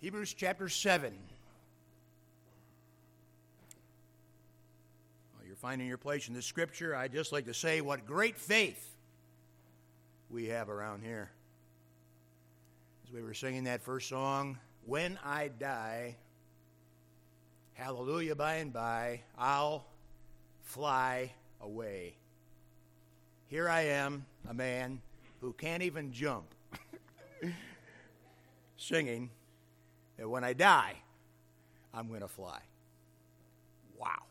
Hebrews chapter 7. While you're finding your place in the scripture, I'd just like to say what great faith we have around here. As we were singing that first song, When I Die, Hallelujah, by and by, I'll fly away. Here I am, a man who can't even jump, singing that when I die, I'm going to fly. Wow.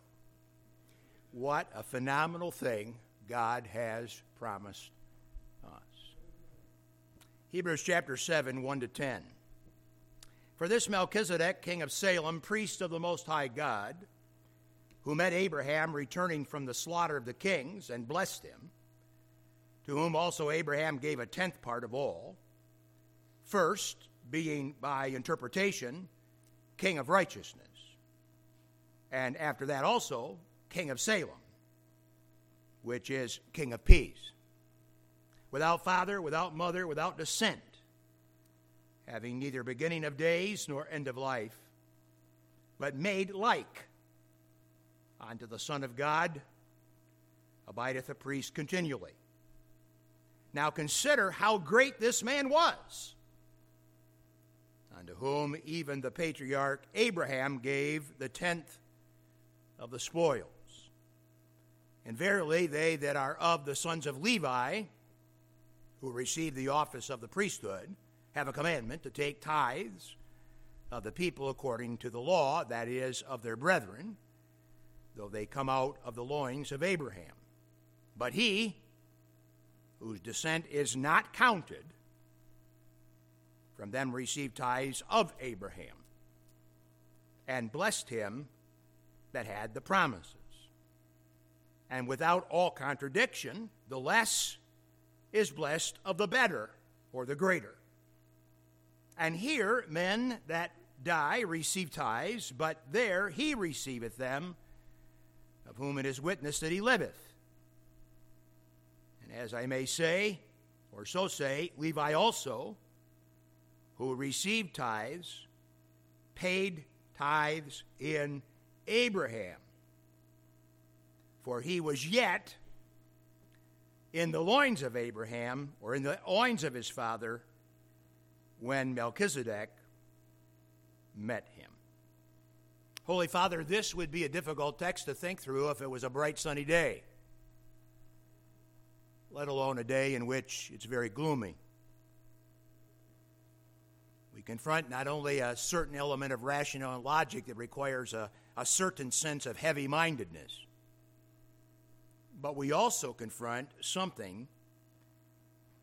What a phenomenal thing God has promised us. Hebrews chapter 7, 1 to 10. For this Melchizedek, king of Salem, priest of the Most High God, who met Abraham returning from the slaughter of the kings and blessed him, to whom also Abraham gave a tenth part of all, first, being by interpretation king of righteousness, and after that also king of Salem, which is king of peace, without father, without mother, without descent, having neither beginning of days nor end of life, but made like unto the Son of God, abideth a priest continually. Now consider how great this man was unto whom even the patriarch Abraham gave the tenth of the spoils. And verily, they that are of the sons of Levi, who receive the office of the priesthood, have a commandment to take tithes of the people according to the law, that is, of their brethren, though they come out of the loins of Abraham. But he, whose descent is not counted, from them received tithes of Abraham, and blessed him that had the promises. And without all contradiction, the less is blessed of the better, or the greater. And here men that die receive tithes, but there he receiveth them, of whom it is witnessed that he liveth. And as I may say, or so say, Levi also, who received tithes paid tithes in Abraham. For he was yet in the loins of Abraham, or in the loins of his father, when Melchizedek met him. Holy Father, this would be a difficult text to think through if it was a bright sunny day, let alone a day in which it's very gloomy. Confront not only a certain element of rational logic that requires a, a certain sense of heavy mindedness, but we also confront something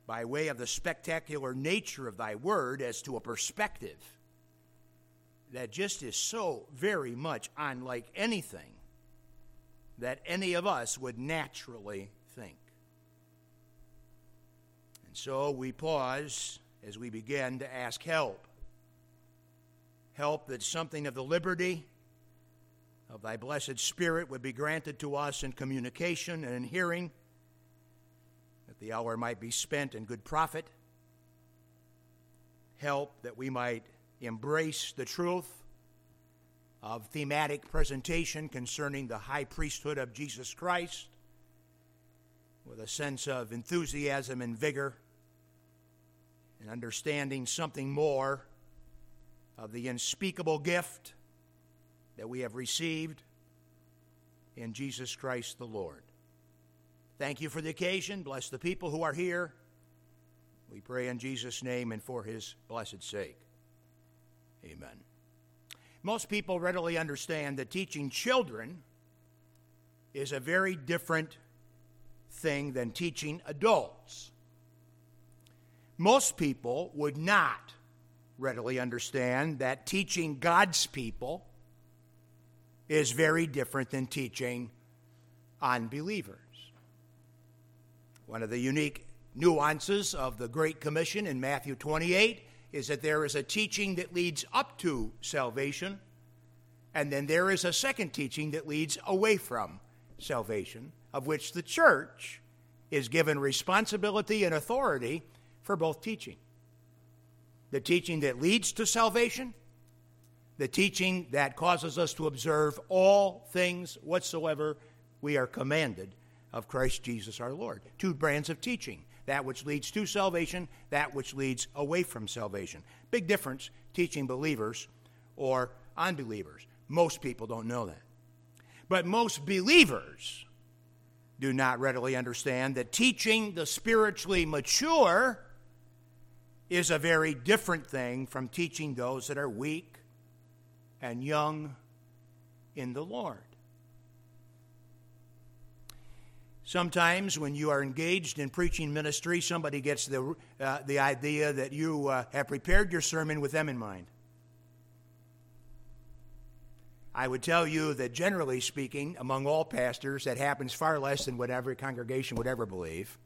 by way of the spectacular nature of thy word as to a perspective that just is so very much unlike anything that any of us would naturally think. And so we pause as we begin to ask help. Help that something of the liberty of thy blessed Spirit would be granted to us in communication and in hearing, that the hour might be spent in good profit. Help that we might embrace the truth of thematic presentation concerning the high priesthood of Jesus Christ with a sense of enthusiasm and vigor and understanding something more of the unspeakable gift that we have received in Jesus Christ the Lord. Thank you for the occasion. Bless the people who are here. We pray in Jesus' name and for his blessed sake. Amen. Most people readily understand that teaching children is a very different thing than teaching adults most people would not readily understand that teaching God's people is very different than teaching unbelievers. One of the unique nuances of the Great Commission in Matthew 28 is that there is a teaching that leads up to salvation, and then there is a second teaching that leads away from salvation, of which the church is given responsibility and authority for both teaching the teaching that leads to salvation the teaching that causes us to observe all things whatsoever we are commanded of Christ Jesus our Lord. Two brands of teaching that which leads to salvation, that which leads away from salvation. Big difference teaching believers or unbelievers. Most people don't know that. But most believers do not readily understand that teaching the spiritually mature is a very different thing from teaching those that are weak and young in the Lord. Sometimes, when you are engaged in preaching ministry, somebody gets the, uh, the idea that you uh, have prepared your sermon with them in mind. I would tell you that, generally speaking, among all pastors, that happens far less than what every congregation would ever believe.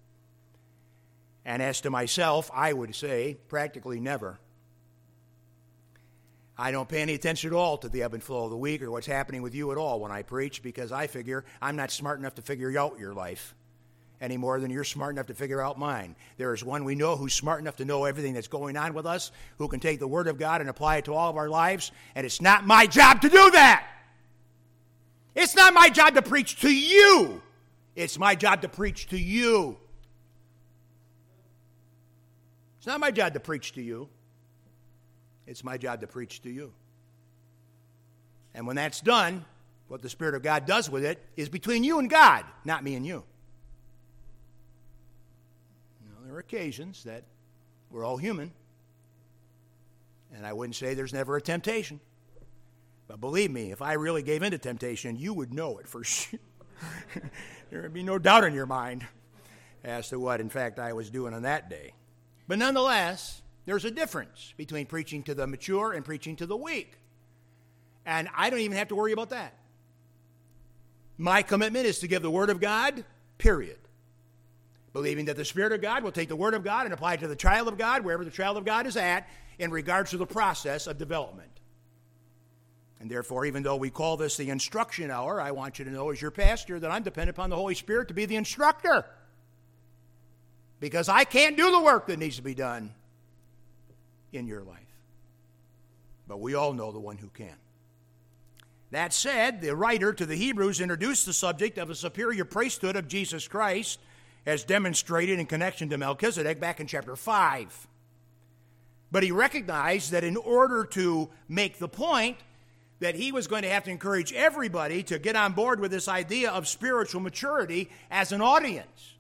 And as to myself, I would say practically never. I don't pay any attention at all to the ebb and flow of the week or what's happening with you at all when I preach because I figure I'm not smart enough to figure out your life any more than you're smart enough to figure out mine. There is one we know who's smart enough to know everything that's going on with us, who can take the Word of God and apply it to all of our lives, and it's not my job to do that. It's not my job to preach to you. It's my job to preach to you. It's not my job to preach to you. It's my job to preach to you. And when that's done, what the Spirit of God does with it is between you and God, not me and you. Now, there are occasions that we're all human, and I wouldn't say there's never a temptation. But believe me, if I really gave in to temptation, you would know it for sure. there would be no doubt in your mind as to what, in fact, I was doing on that day. But nonetheless, there's a difference between preaching to the mature and preaching to the weak. And I don't even have to worry about that. My commitment is to give the Word of God, period. Believing that the Spirit of God will take the Word of God and apply it to the child of God, wherever the child of God is at, in regards to the process of development. And therefore, even though we call this the instruction hour, I want you to know as your pastor that I'm dependent upon the Holy Spirit to be the instructor. Because I can't do the work that needs to be done in your life. But we all know the one who can. That said, the writer to the Hebrews introduced the subject of a superior priesthood of Jesus Christ as demonstrated in connection to Melchizedek back in chapter 5. But he recognized that in order to make the point, that he was going to have to encourage everybody to get on board with this idea of spiritual maturity as an audience.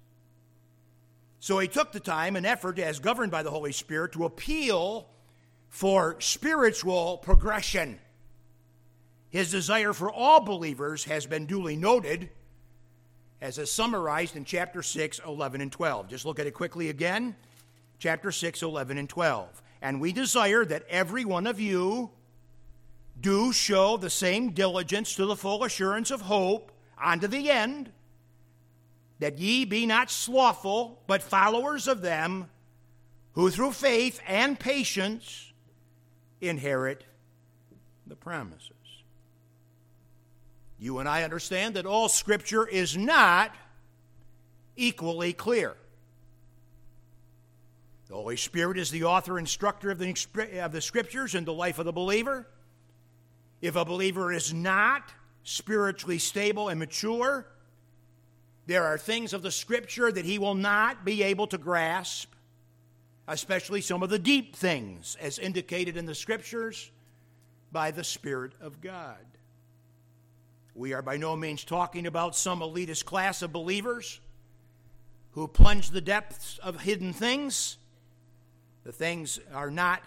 So he took the time and effort, as governed by the Holy Spirit, to appeal for spiritual progression. His desire for all believers has been duly noted, as is summarized in chapter 6, 11, and 12. Just look at it quickly again. Chapter 6, 11, and 12. And we desire that every one of you do show the same diligence to the full assurance of hope unto the end that ye be not slothful, but followers of them who through faith and patience inherit the promises. You and I understand that all Scripture is not equally clear. The Holy Spirit is the author and instructor of the, of the Scriptures in the life of the believer. If a believer is not spiritually stable and mature, there are things of the scripture that he will not be able to grasp, especially some of the deep things as indicated in the scriptures by the Spirit of God. We are by no means talking about some elitist class of believers who plunge the depths of hidden things. The things are not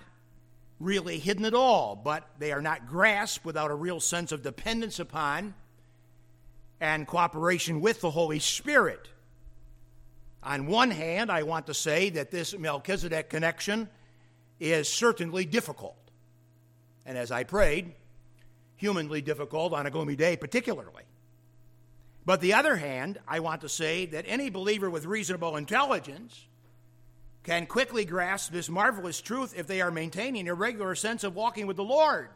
really hidden at all, but they are not grasped without a real sense of dependence upon and cooperation with the Holy Spirit. On one hand, I want to say that this Melchizedek connection is certainly difficult. And as I prayed, humanly difficult on a gloomy day, particularly. But the other hand, I want to say that any believer with reasonable intelligence can quickly grasp this marvelous truth if they are maintaining a regular sense of walking with the Lord.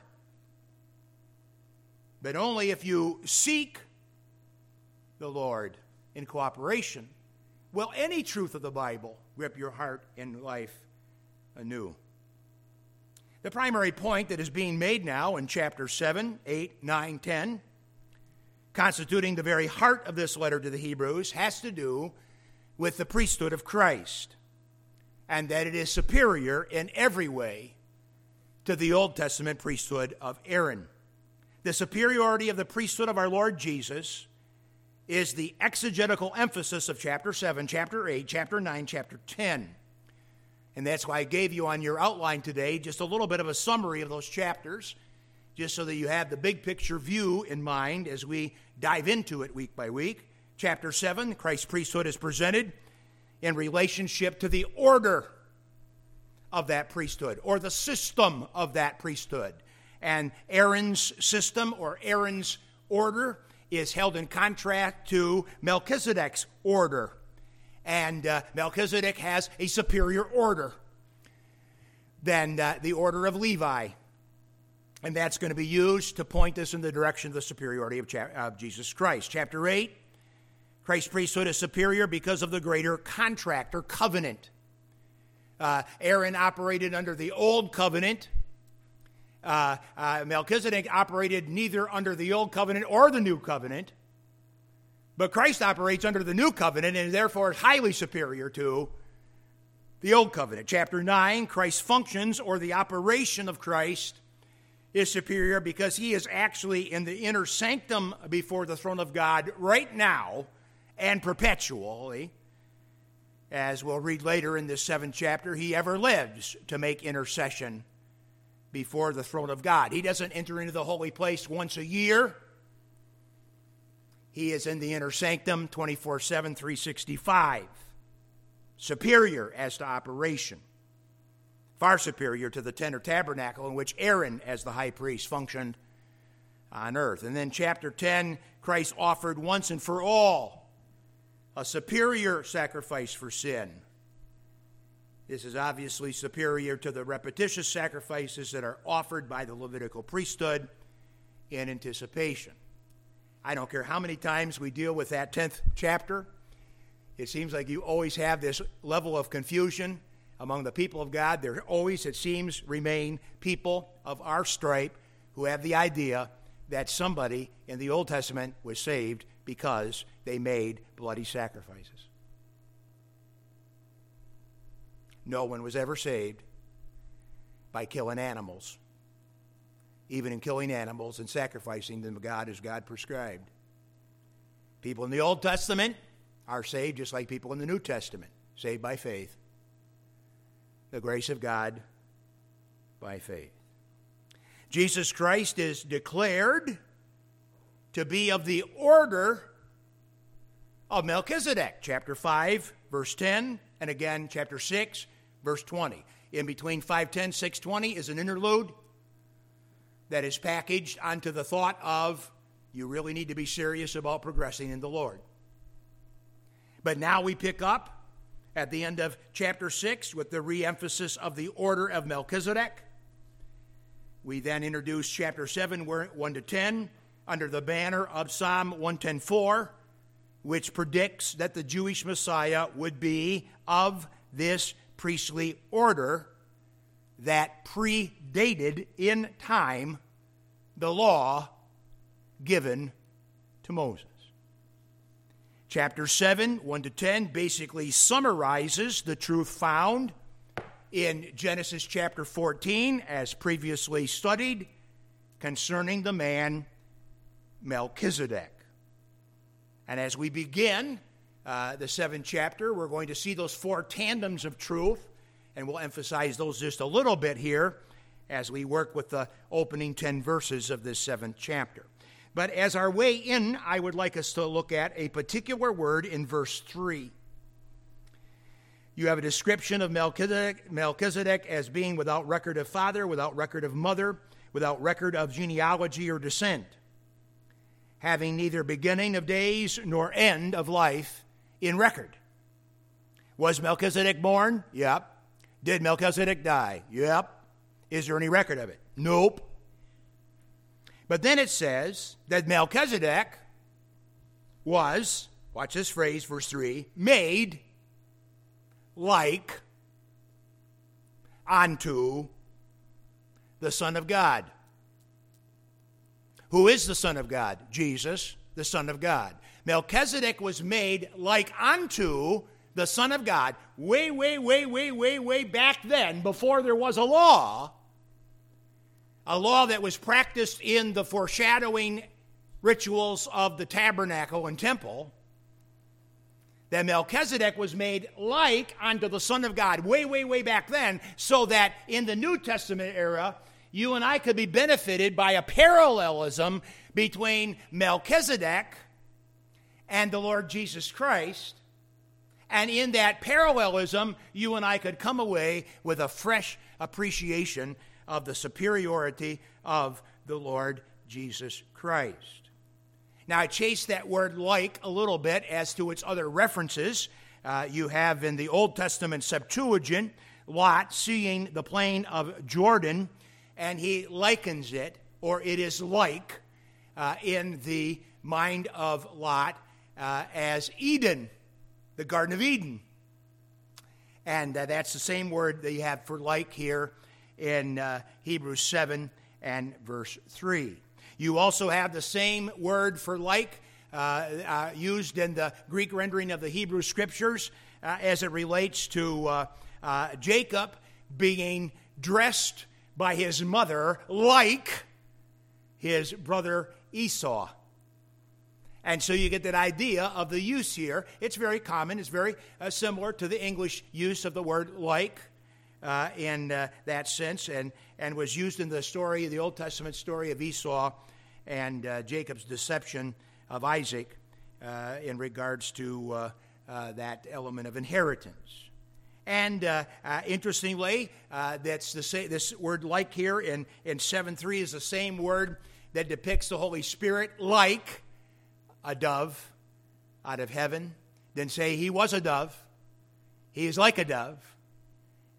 But only if you seek the Lord in cooperation, will any truth of the Bible grip your heart and life anew. The primary point that is being made now in chapter 7, 8, 9, 10, constituting the very heart of this letter to the Hebrews, has to do with the priesthood of Christ, and that it is superior in every way to the Old Testament priesthood of Aaron. The superiority of the priesthood of our Lord Jesus is the exegetical emphasis of chapter 7, chapter 8, chapter 9, chapter 10. And that's why I gave you on your outline today just a little bit of a summary of those chapters, just so that you have the big picture view in mind as we dive into it week by week. Chapter 7, Christ's priesthood is presented in relationship to the order of that priesthood or the system of that priesthood. And Aaron's system or Aaron's order is held in contrast to Melchizedek's order and uh, Melchizedek has a superior order than uh, the order of Levi. And that's going to be used to point us in the direction of the superiority of, cha- of Jesus Christ. Chapter 8 Christ's priesthood is superior because of the greater contract or covenant. Uh, Aaron operated under the old covenant. Uh, uh, Melchizedek operated neither under the old covenant or the new covenant. But Christ operates under the new covenant and therefore is highly superior to the old covenant. Chapter 9, Christ's functions or the operation of Christ is superior because he is actually in the inner sanctum before the throne of God right now and perpetually. As we'll read later in this seventh chapter, he ever lives to make intercession before the throne of God. He doesn't enter into the holy place once a year. He is in the inner sanctum 24 7, 365. Superior as to operation. Far superior to the tent or tabernacle in which Aaron, as the high priest, functioned on earth. And then, chapter 10, Christ offered once and for all a superior sacrifice for sin. This is obviously superior to the repetitious sacrifices that are offered by the Levitical priesthood in anticipation. I don't care how many times we deal with that 10th chapter. It seems like you always have this level of confusion among the people of God. There always, it seems, remain people of our stripe who have the idea that somebody in the Old Testament was saved because they made bloody sacrifices. No one was ever saved by killing animals even in killing animals and sacrificing them to God as God prescribed. People in the Old Testament are saved just like people in the New Testament, saved by faith. The grace of God by faith. Jesus Christ is declared to be of the order of Melchizedek, chapter 5, verse 10, and again, chapter 6, verse 20. In between 510, 620 is an interlude that is packaged onto the thought of you really need to be serious about progressing in the Lord. But now we pick up at the end of chapter 6 with the reemphasis of the order of Melchizedek. We then introduce chapter 7, 1 to 10, under the banner of Psalm 110.4, which predicts that the Jewish Messiah would be of this priestly order that predated in time the law given to Moses. Chapter 7, 1 to 10, basically summarizes the truth found in Genesis chapter 14, as previously studied, concerning the man Melchizedek. And as we begin uh, the seventh chapter, we're going to see those four tandems of truth and we'll emphasize those just a little bit here as we work with the opening 10 verses of this seventh chapter. But as our way in, I would like us to look at a particular word in verse 3. You have a description of Melchizedek, Melchizedek as being without record of father, without record of mother, without record of genealogy or descent, having neither beginning of days nor end of life in record. Was Melchizedek born? Yep. Did Melchizedek die? Yep. Is there any record of it? Nope. But then it says that Melchizedek was, watch this phrase, verse 3, made like unto the Son of God. Who is the Son of God? Jesus, the Son of God. Melchizedek was made like unto the Son of God way, way, way, way, way, way back then, before there was a law, a law that was practiced in the foreshadowing rituals of the tabernacle and temple. That Melchizedek was made like unto the Son of God way, way, way back then, so that in the New Testament era, you and I could be benefited by a parallelism between Melchizedek and the Lord Jesus Christ. And in that parallelism, you and I could come away with a fresh appreciation of the superiority of the Lord Jesus Christ. Now, I chased that word like a little bit as to its other references. Uh, you have in the Old Testament Septuagint, Lot seeing the plain of Jordan and he likens it, or it is like, uh, in the mind of Lot uh, as Eden, the Garden of Eden. And uh, that's the same word that you have for like here in uh, Hebrews 7 and verse 3. You also have the same word for like uh, uh, used in the Greek rendering of the Hebrew scriptures as it relates to Jacob being dressed by his mother like his brother Esau. And so you get that idea of the use here. It's very common, it's very uh, similar to the English use of the word like uh, in uh, that sense, and, and was used in the story, the Old Testament story of Esau and uh, Jacob's deception of Isaac uh, in regards to uh, that element of inheritance. And uh, uh, interestingly, uh, that's the say, this word like here in, in 7 3 is the same word that depicts the Holy Spirit like a dove out of heaven. Then say he was a dove, he is like a dove.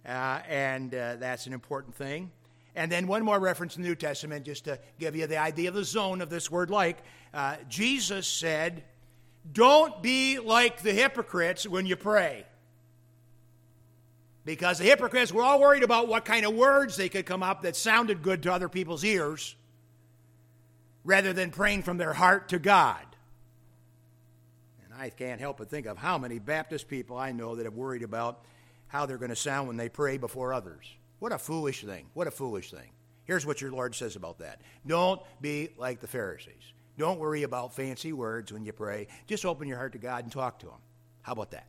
Uh, and uh, that's an important thing. And then one more reference in the New Testament, just to give you the idea of the zone of this word like. Uh, Jesus said, Don't be like the hypocrites when you pray. Because the hypocrites were all worried about what kind of words they could come up that sounded good to other people's ears rather than praying from their heart to God. I can't help but think of how many Baptist people I know that have worried about how they're going to sound when they pray before others. What a foolish thing. What a foolish thing. Here's what your Lord says about that Don't be like the Pharisees. Don't worry about fancy words when you pray. Just open your heart to God and talk to Him. How about that?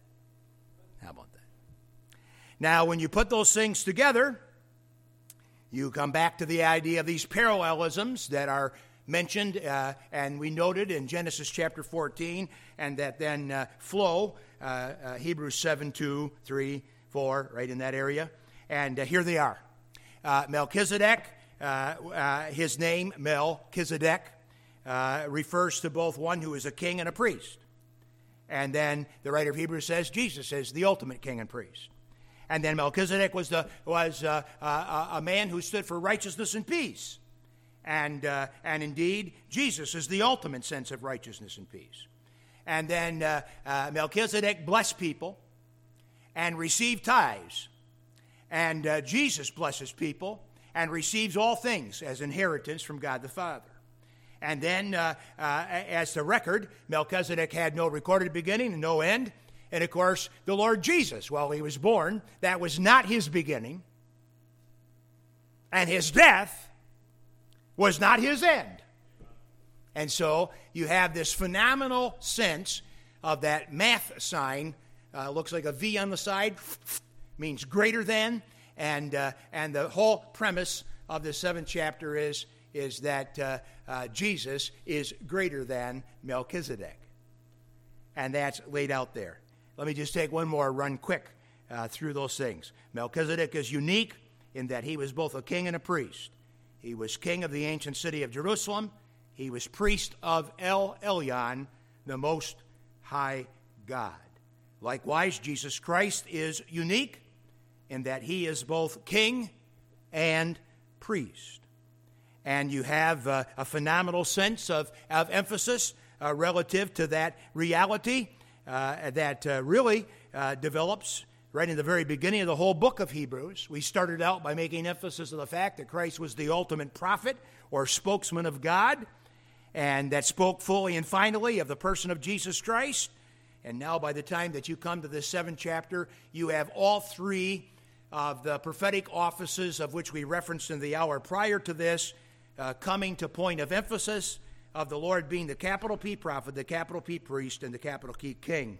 How about that? Now, when you put those things together, you come back to the idea of these parallelisms that are mentioned uh, and we noted in Genesis chapter 14 and that then uh, flow uh, uh Hebrews 7, 2, 3, 4, right in that area. And uh, here they are. Uh, Melchizedek, his name, Melchizedek, refers to both one who is a king and a priest. And then the writer of Hebrews says Jesus is the ultimate king and priest. And then Melchizedek was, the, was a man who stood for righteousness and peace. And, uh, and indeed, Jesus is the ultimate sense of righteousness and peace. And then uh, uh, Melchizedek blessed people and received tithes. And uh, Jesus blesses people and receives all things as inheritance from God the Father. And then, as the record, Melchizedek had no recorded beginning and no end. And of course, the Lord Jesus, while he was born, that was not his beginning. And his death was not his end. And so you have this phenomenal sense of that math sign. Uh, looks like a V on the side, means greater than. And, uh, and the whole premise of the seventh chapter is, is that uh, uh Jesus is greater than Melchizedek. And that's laid out there. Let me just take one more run quick uh, through those things. Melchizedek is unique in that he was both a king and a priest. He was king of the ancient city of Jerusalem. He was priest of El Elyon, the Most High God. Likewise, Jesus Christ is unique in that he is both king and priest. And you have uh, a phenomenal sense of, of emphasis uh, relative to that reality uh, that uh, really uh, develops right in the very beginning of the whole book of Hebrews, we started out by making emphasis of the fact that Christ was the ultimate prophet or spokesman of God, and that spoke fully and finally of the person of Jesus Christ. And now, by the time that you come to this seventh chapter, you have all three of the prophetic offices of which we referenced in the hour prior to this uh, coming to point of emphasis of the Lord being the capital P prophet, the capital P priest, and the capital P king.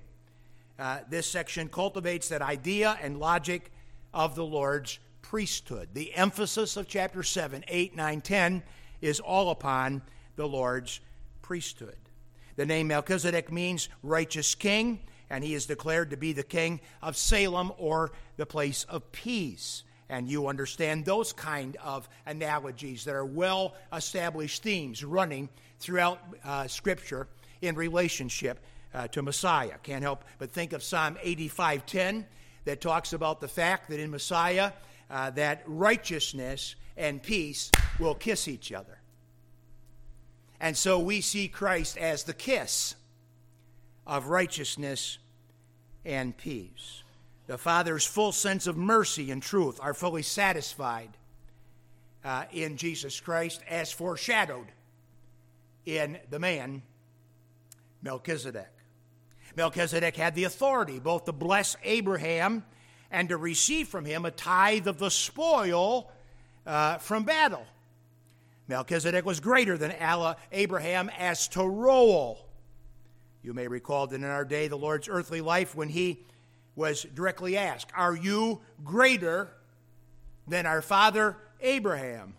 Uh, this section cultivates that idea and logic of the Lord's priesthood. The emphasis of chapter 7, 8, 9, 10 is all upon the Lord's priesthood. The name Melchizedek means righteous king, and he is declared to be the king of Salem or the place of peace. And you understand those kind of analogies that are well established themes running throughout uh, Scripture in relationship uh, to Messiah. Can't help but think of Psalm 85:10 that talks about the fact that in Messiah uh, that righteousness and peace will kiss each other. And so we see Christ as the kiss of righteousness and peace. The Father's full sense of mercy and truth are fully satisfied uh, in Jesus Christ as foreshadowed in the man Melchizedek. Melchizedek had the authority both to bless Abraham and to receive from him a tithe of the spoil uh, from battle. Melchizedek was greater than Abraham as to role. You may recall that in our day, the Lord's earthly life, when he was directly asked, Are you greater than our father Abraham?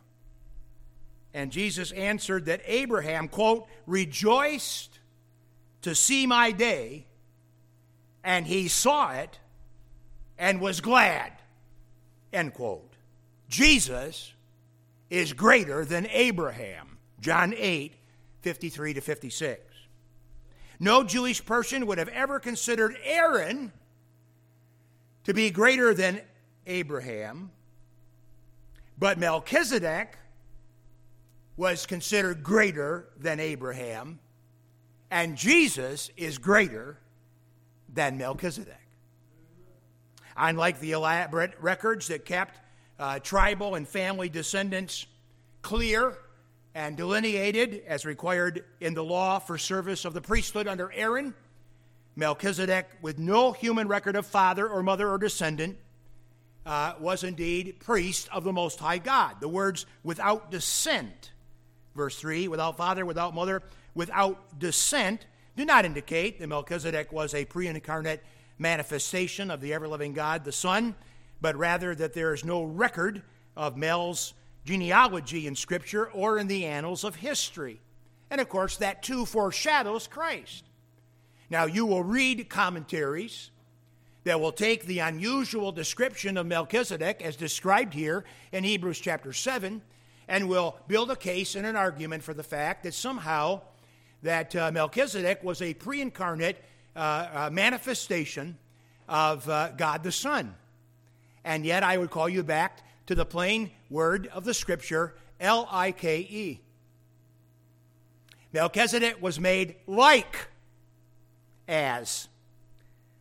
And Jesus answered that Abraham, quote, rejoiced to see my day, and he saw it and was glad, end quote. Jesus is greater than Abraham. John 8, 53 to 56. No Jewish person would have ever considered Aaron to be greater than Abraham, but Melchizedek was considered greater than Abraham, and Jesus is greater than Melchizedek. Unlike the elaborate records that kept uh, tribal and family descendants clear and delineated as required in the law for service of the priesthood under Aaron, Melchizedek, with no human record of father or mother or descendant, uh, was indeed priest of the Most High God. The words without descent, verse 3, without father, without mother, without descent, do not indicate that Melchizedek was a pre incarnate manifestation of the ever living God, the Son, but rather that there is no record of Mel's genealogy in Scripture or in the annals of history. And of course, that too foreshadows Christ. Now, you will read commentaries that will take the unusual description of Melchizedek as described here in Hebrews chapter 7 and will build a case and an argument for the fact that somehow that uh, Melchizedek was a pre-incarnate uh, uh, manifestation of uh, God the Son. And yet I would call you back to the plain word of the scripture, L I K E. Melchizedek was made like as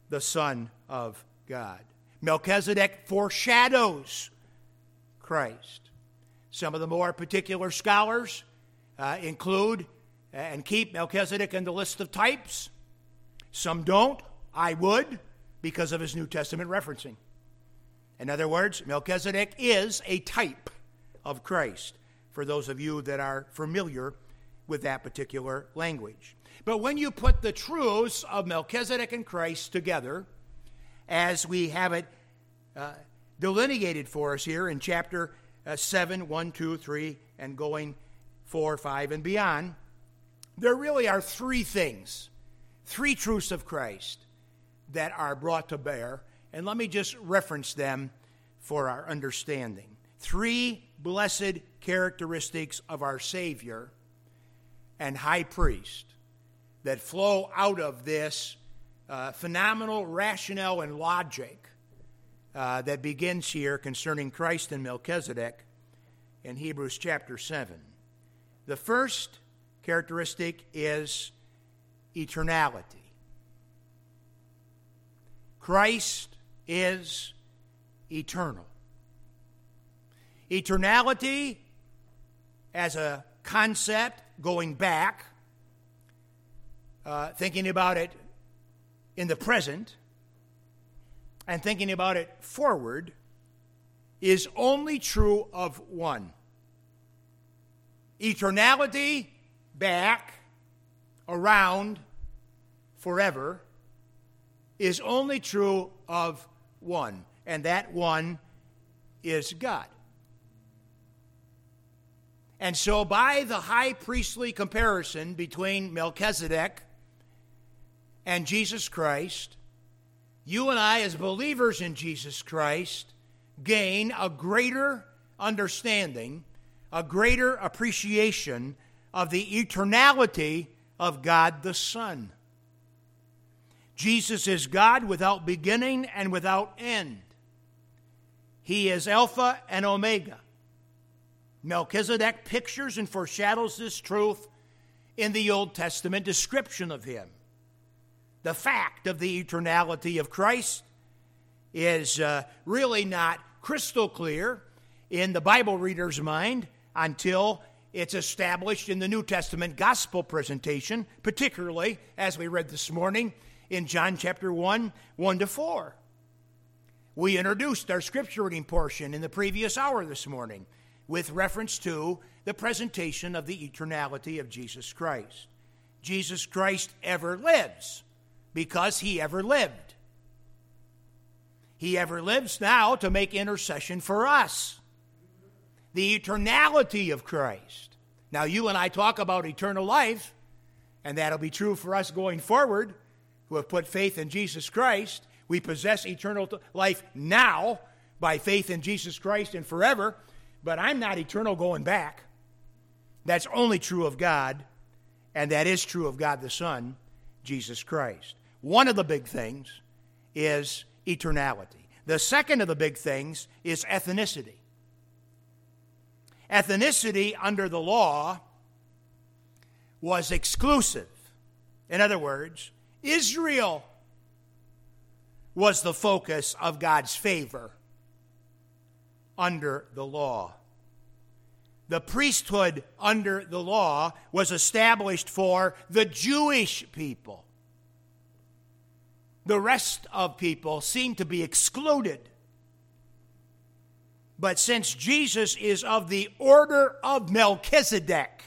the Son of God. Melchizedek foreshadows Christ. Some of the more particular scholars uh, include and keep Melchizedek in the list of types. Some don't. I would because of his New Testament referencing. In other words, Melchizedek is a type of Christ, for those of you that are familiar with that particular language. But when you put the truths of Melchizedek and Christ together, as we have it uh, delineated for us here in chapter uh, 7, 1, 2, 3, and going 4, 5, and beyond, there really are three things, three truths of Christ that are brought to bear and let me just reference them for our understanding. Three blessed characteristics of our Savior and high priest that flow out of this uh, phenomenal rationale and logic uh, that begins here concerning Christ and Melchizedek in Hebrews chapter 7. The first characteristic is eternality. Christ is eternal. Eternality as a concept going back, uh, thinking about it in the present, and thinking about it forward is only true of one. Eternality back, around, forever is only true of one, and that one is God. And so, by the high priestly comparison between Melchizedek and Jesus Christ, you and I, as believers in Jesus Christ, gain a greater understanding, a greater appreciation of the eternality of God the Son. Jesus is God without beginning and without end. He is Alpha and Omega. Melchizedek pictures and foreshadows this truth in the Old Testament description of him. The fact of the eternality of Christ is uh, really not crystal clear in the Bible reader's mind until it's established in the New Testament gospel presentation, particularly as we read this morning in John chapter 1, 1 to 4. We introduced our scripture reading portion in the previous hour this morning with reference to the presentation of the eternality of Jesus Christ. Jesus Christ ever lives because he ever lived. He ever lives now to make intercession for us. The eternality of Christ. Now, you and I talk about eternal life, and that'll be true for us going forward who have put faith in Jesus Christ. We possess eternal life now by faith in Jesus Christ and forever, but I'm not eternal going back. That's only true of God, and that is true of God the Son, Jesus Christ. One of the big things is eternality. The second of the big things is ethnicity. Ethnicity under the law was exclusive. In other words, Israel was the focus of God's favor under the law. The priesthood under the law was established for the Jewish people. The rest of people seemed to be excluded. But since Jesus is of the order of Melchizedek,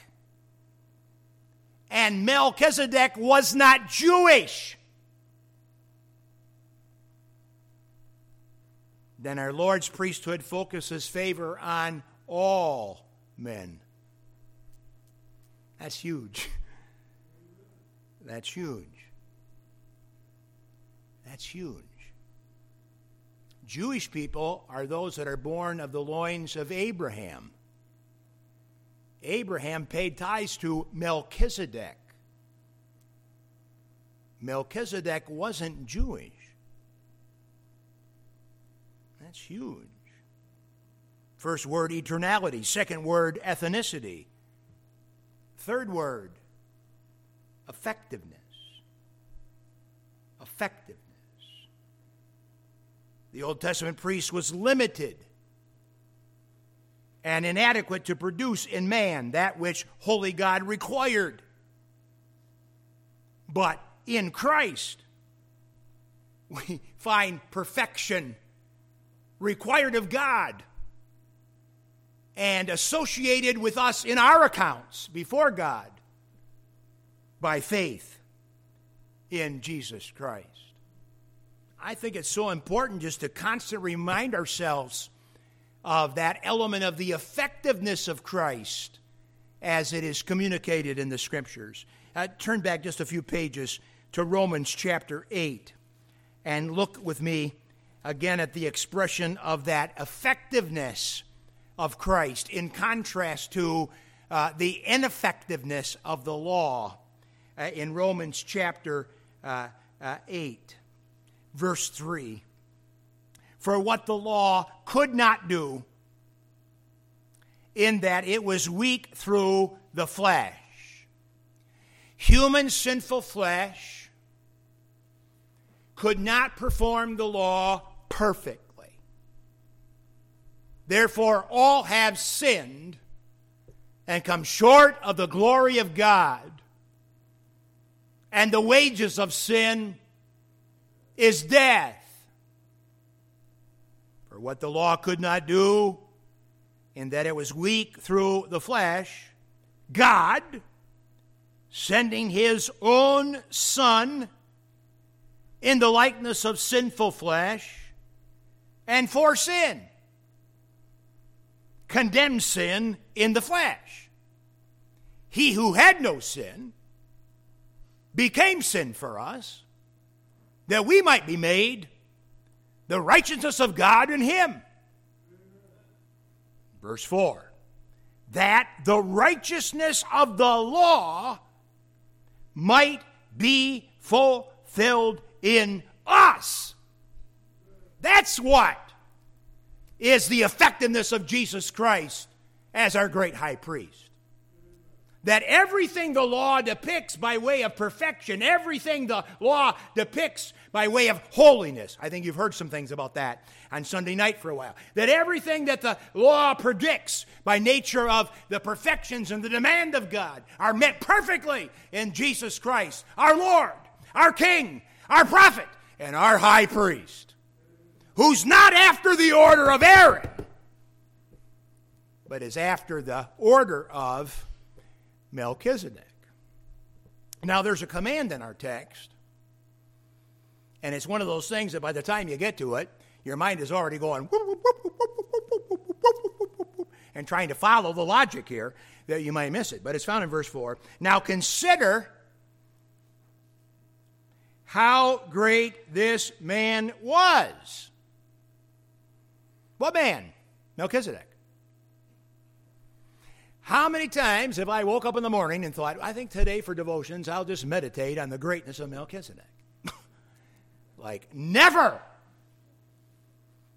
and Melchizedek was not Jewish, then our Lord's priesthood focuses favor on all men. That's huge. That's huge. That's huge. Jewish people are those that are born of the loins of Abraham. Abraham paid tithes to Melchizedek. Melchizedek wasn't Jewish. That's huge. First word, eternality. Second word, ethnicity. Third word, effectiveness. Effectiveness. The Old Testament priest was limited and inadequate to produce in man that which holy God required. But in Christ, we find perfection required of God and associated with us in our accounts before God by faith in Jesus Christ. I think it's so important just to constantly remind ourselves of that element of the effectiveness of Christ as it is communicated in the scriptures. Uh, turn back just a few pages to Romans chapter 8 and look with me again at the expression of that effectiveness of Christ in contrast to uh, the ineffectiveness of the law uh, in Romans chapter uh, uh 8 verse 3. For what the law could not do, in that it was weak through the flesh. Human sinful flesh could not perform the law perfectly. Therefore, all have sinned and come short of the glory of God. And the wages of sin is death. For what the law could not do, in that it was weak through the flesh, God, sending his own Son in the likeness of sinful flesh, and for sin, condemned sin in the flesh. He who had no sin became sin for us, that we might be made the righteousness of God in him. Verse 4 that the righteousness of the law might be fulfilled in us. That's what is the effectiveness of Jesus Christ as our great high priest that everything the law depicts by way of perfection, everything the law depicts by way of holiness, I think you've heard some things about that on Sunday night for a while, that everything that the law predicts by nature of the perfections and the demand of God are met perfectly in Jesus Christ, our Lord, our King, our prophet, and our high priest, who's not after the order of Aaron, but is after the order of Melchizedek. Now, there's a command in our text, and it's one of those things that by the time you get to it, your mind is already going and trying to follow the logic here that you might miss it. But it's found in verse 4. Now consider how great this man was. What man? Melchizedek. How many times have I woke up in the morning and thought, I think today for devotions I'll just meditate on the greatness of Melchizedek? like, never!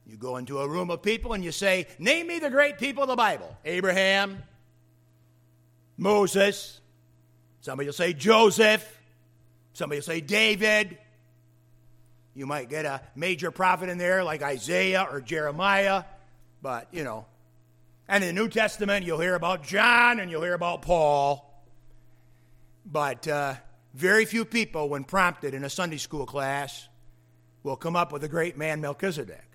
You go into a room of people and you say, Name me the great people of the Bible Abraham, Moses, somebody will say Joseph, somebody will say David. You might get a major prophet in there like Isaiah or Jeremiah, but you know, and in the New Testament, you'll hear about John and you'll hear about Paul. But uh, very few people, when prompted in a Sunday school class, will come up with the great man Melchizedek.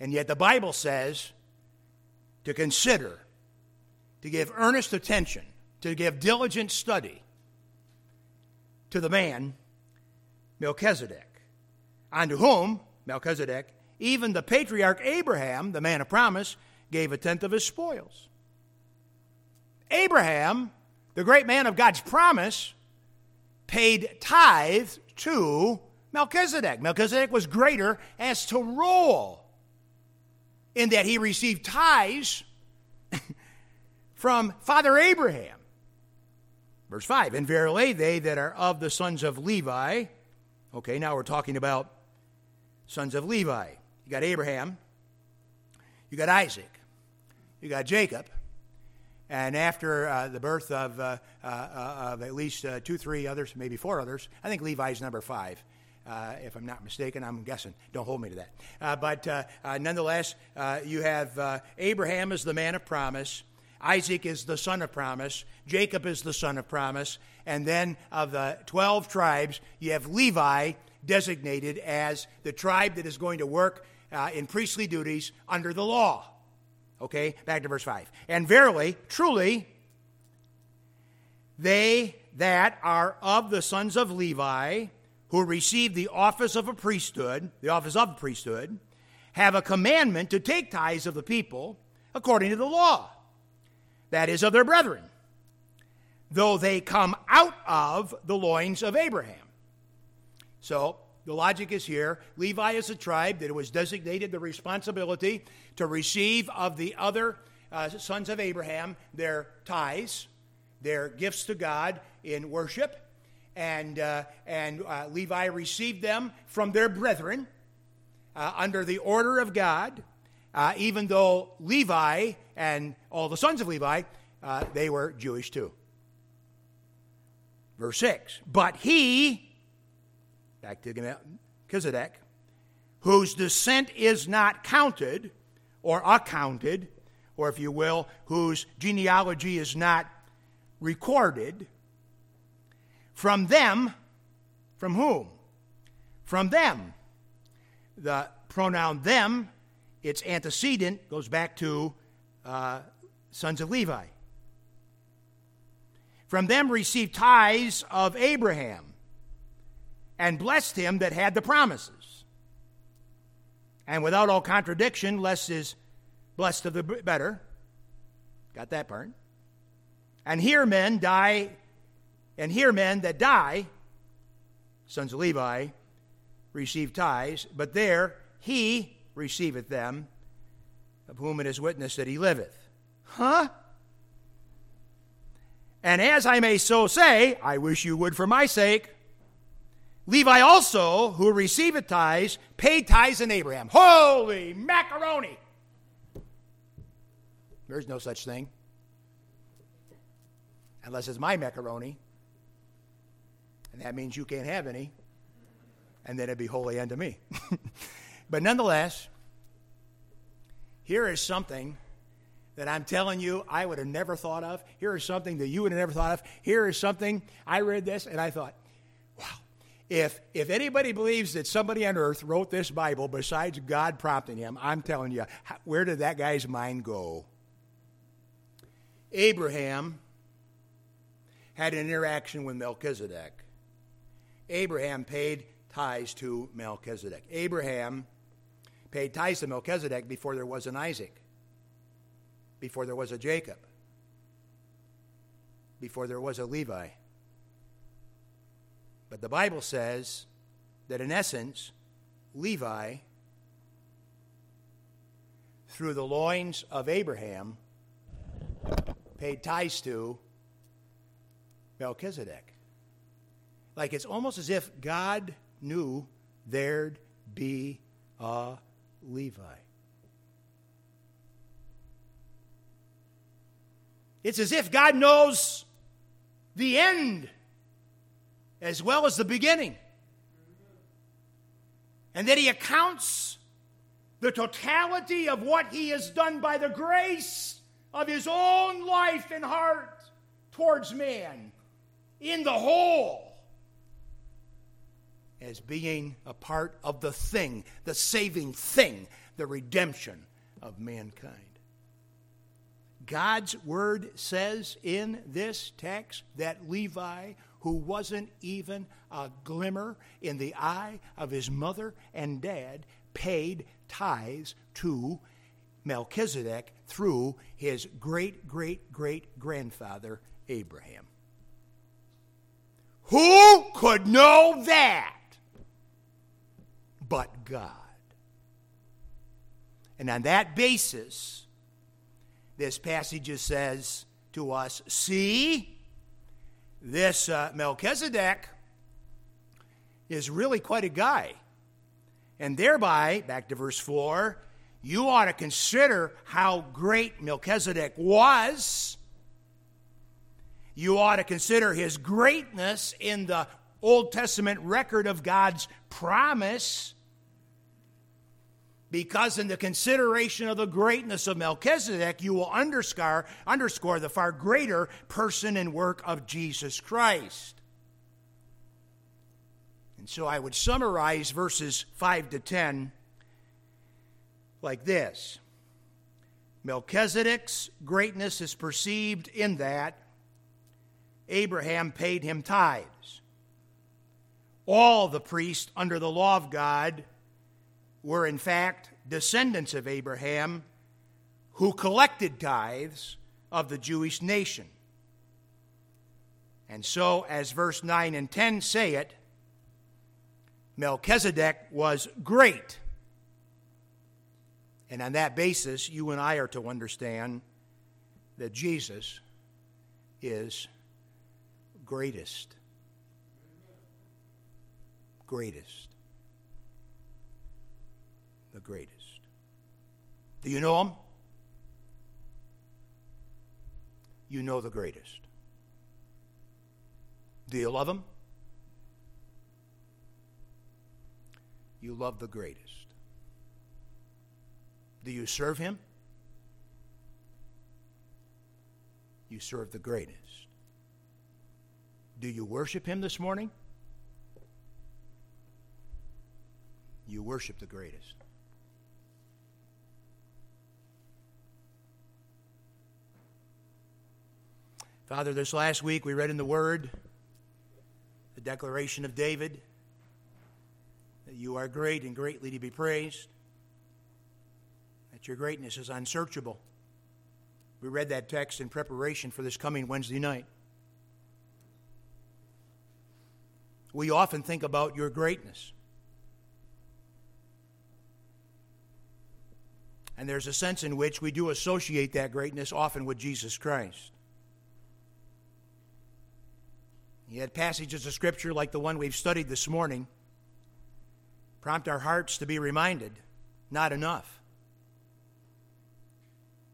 And yet the Bible says to consider, to give earnest attention, to give diligent study to the man Melchizedek, unto whom, Melchizedek, even the patriarch Abraham, the man of promise, gave a tenth of his spoils. Abraham, the great man of God's promise, paid tithe to Melchizedek. Melchizedek was greater as to role in that he received tithes from Father Abraham. Verse 5 And verily, they that are of the sons of Levi, okay, now we're talking about sons of Levi. You got Abraham, you got Isaac, you got Jacob, and after uh, the birth of, uh, uh, uh of at least uh, two, three others, maybe four others, I think Levi's number five. Uh, if I'm not mistaken, I'm guessing. Don't hold me to that. but nonetheless, you have Abraham as the man of promise. Isaac is the son of promise. Jacob is the son of promise. And then of the 12 tribes, you have Levi designated as the tribe that is going to work uh, in priestly duties under the law. Okay, back to verse 5. And verily, truly, they that are of the sons of Levi, who receive the office of a priesthood, the office of priesthood, have a commandment to take tithes of the people according to the law, that is, of their brethren, though they come out of the loins of Abraham. So, the logic is here. Levi is a tribe that was designated the responsibility to receive of the other uh, sons of Abraham their tithes, their gifts to God in worship. And, uh, and uh, Levi received them from their brethren uh, under the order of God, uh, even though Levi and all the sons of Levi, uh, they were Jewish too. Verse 6 But he, back to Melchizedek, whose descent is not counted or accounted, or if you will, whose genealogy is not recorded, from them, from whom? From them. The pronoun them, its antecedent, goes back to uh, sons of Levi. From them received tithes of Abraham and blessed him that had the promises. And without all contradiction, less is blessed of the better. Got that part. And here men die, and here men that die, sons of Levi, receive tithes, but there he receiveth them, of whom it is witness that he liveth. Huh? And as I may so say, I wish you would for my sake, Levi also, who receiveth tithes, paid tithes in Abraham. Holy macaroni! There's no such thing. Unless it's my macaroni. And that means you can't have any. And then it'd be holy unto me. but nonetheless, here is something that I'm telling you I would have never thought of. Here is something that you would have never thought of. Here is something I read this and I thought, if, if anybody believes that somebody on earth wrote this Bible besides God prompting him, I'm telling you, where did that guy's mind go? Abraham had an interaction with Melchizedek. Abraham paid tithes to Melchizedek. Abraham paid tithes to Melchizedek before there was an Isaac, before there was a Jacob, before there was a Levi. But the Bible says that in essence, Levi, through the loins of Abraham, paid tithes to Melchizedek. Like it's almost as if God knew there'd be a Levi. It's as if God knows the end as well as the beginning. And that He accounts the totality of what He has done by the grace of His own life and heart towards man in the whole as being a part of the thing, the saving thing, the redemption of mankind. God's word says in this text that Levi, who wasn't even a glimmer in the eye of his mother and dad, paid tithes to Melchizedek through his great great great grandfather Abraham. Who could know that? but God. And on that basis, this passage says to us see, this uh, Melchizedek is really quite a guy. And thereby, back to verse 4, you ought to consider how great Melchizedek was. You ought to consider his greatness in the Old Testament record of God's promise because in the consideration of the greatness of Melchizedek, you will underscore, underscore the far greater person and work of Jesus Christ. And so I would summarize verses 5 to 10 like this Melchizedek's greatness is perceived in that Abraham paid him tithes. All the priests under the law of God were in fact descendants of Abraham who collected tithes of the Jewish nation. And so, as verse 9 and 10 say it, Melchizedek was great. And on that basis, you and I are to understand that Jesus is greatest. Greatest the greatest. Do you know him? You know the greatest. Do you love him? You love the greatest. Do you serve him? You serve the greatest. Do you worship him this morning? You worship the greatest. Father, this last week we read in the Word the declaration of David that you are great and greatly to be praised, that your greatness is unsearchable. We read that text in preparation for this coming Wednesday night. We often think about your greatness. And there's a sense in which we do associate that greatness often with Jesus Christ. Yet passages of Scripture like the one we've studied this morning prompt our hearts to be reminded not enough.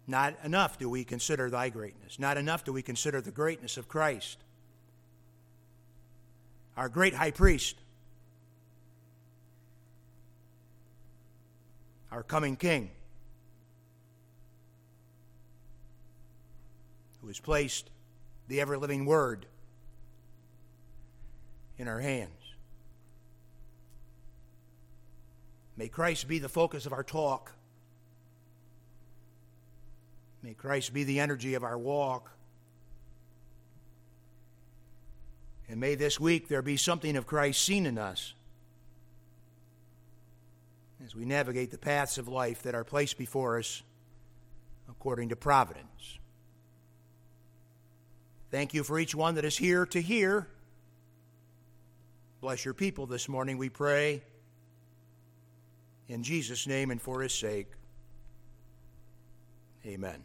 Not enough do we consider thy greatness. Not enough do we consider the greatness of Christ, our great high priest, our coming king, who has placed the ever living word in our hands. May Christ be the focus of our talk. May Christ be the energy of our walk. And may this week there be something of Christ seen in us as we navigate the paths of life that are placed before us according to providence. Thank you for each one that is here to hear. Bless your people this morning, we pray. In Jesus' name and for his sake. Amen.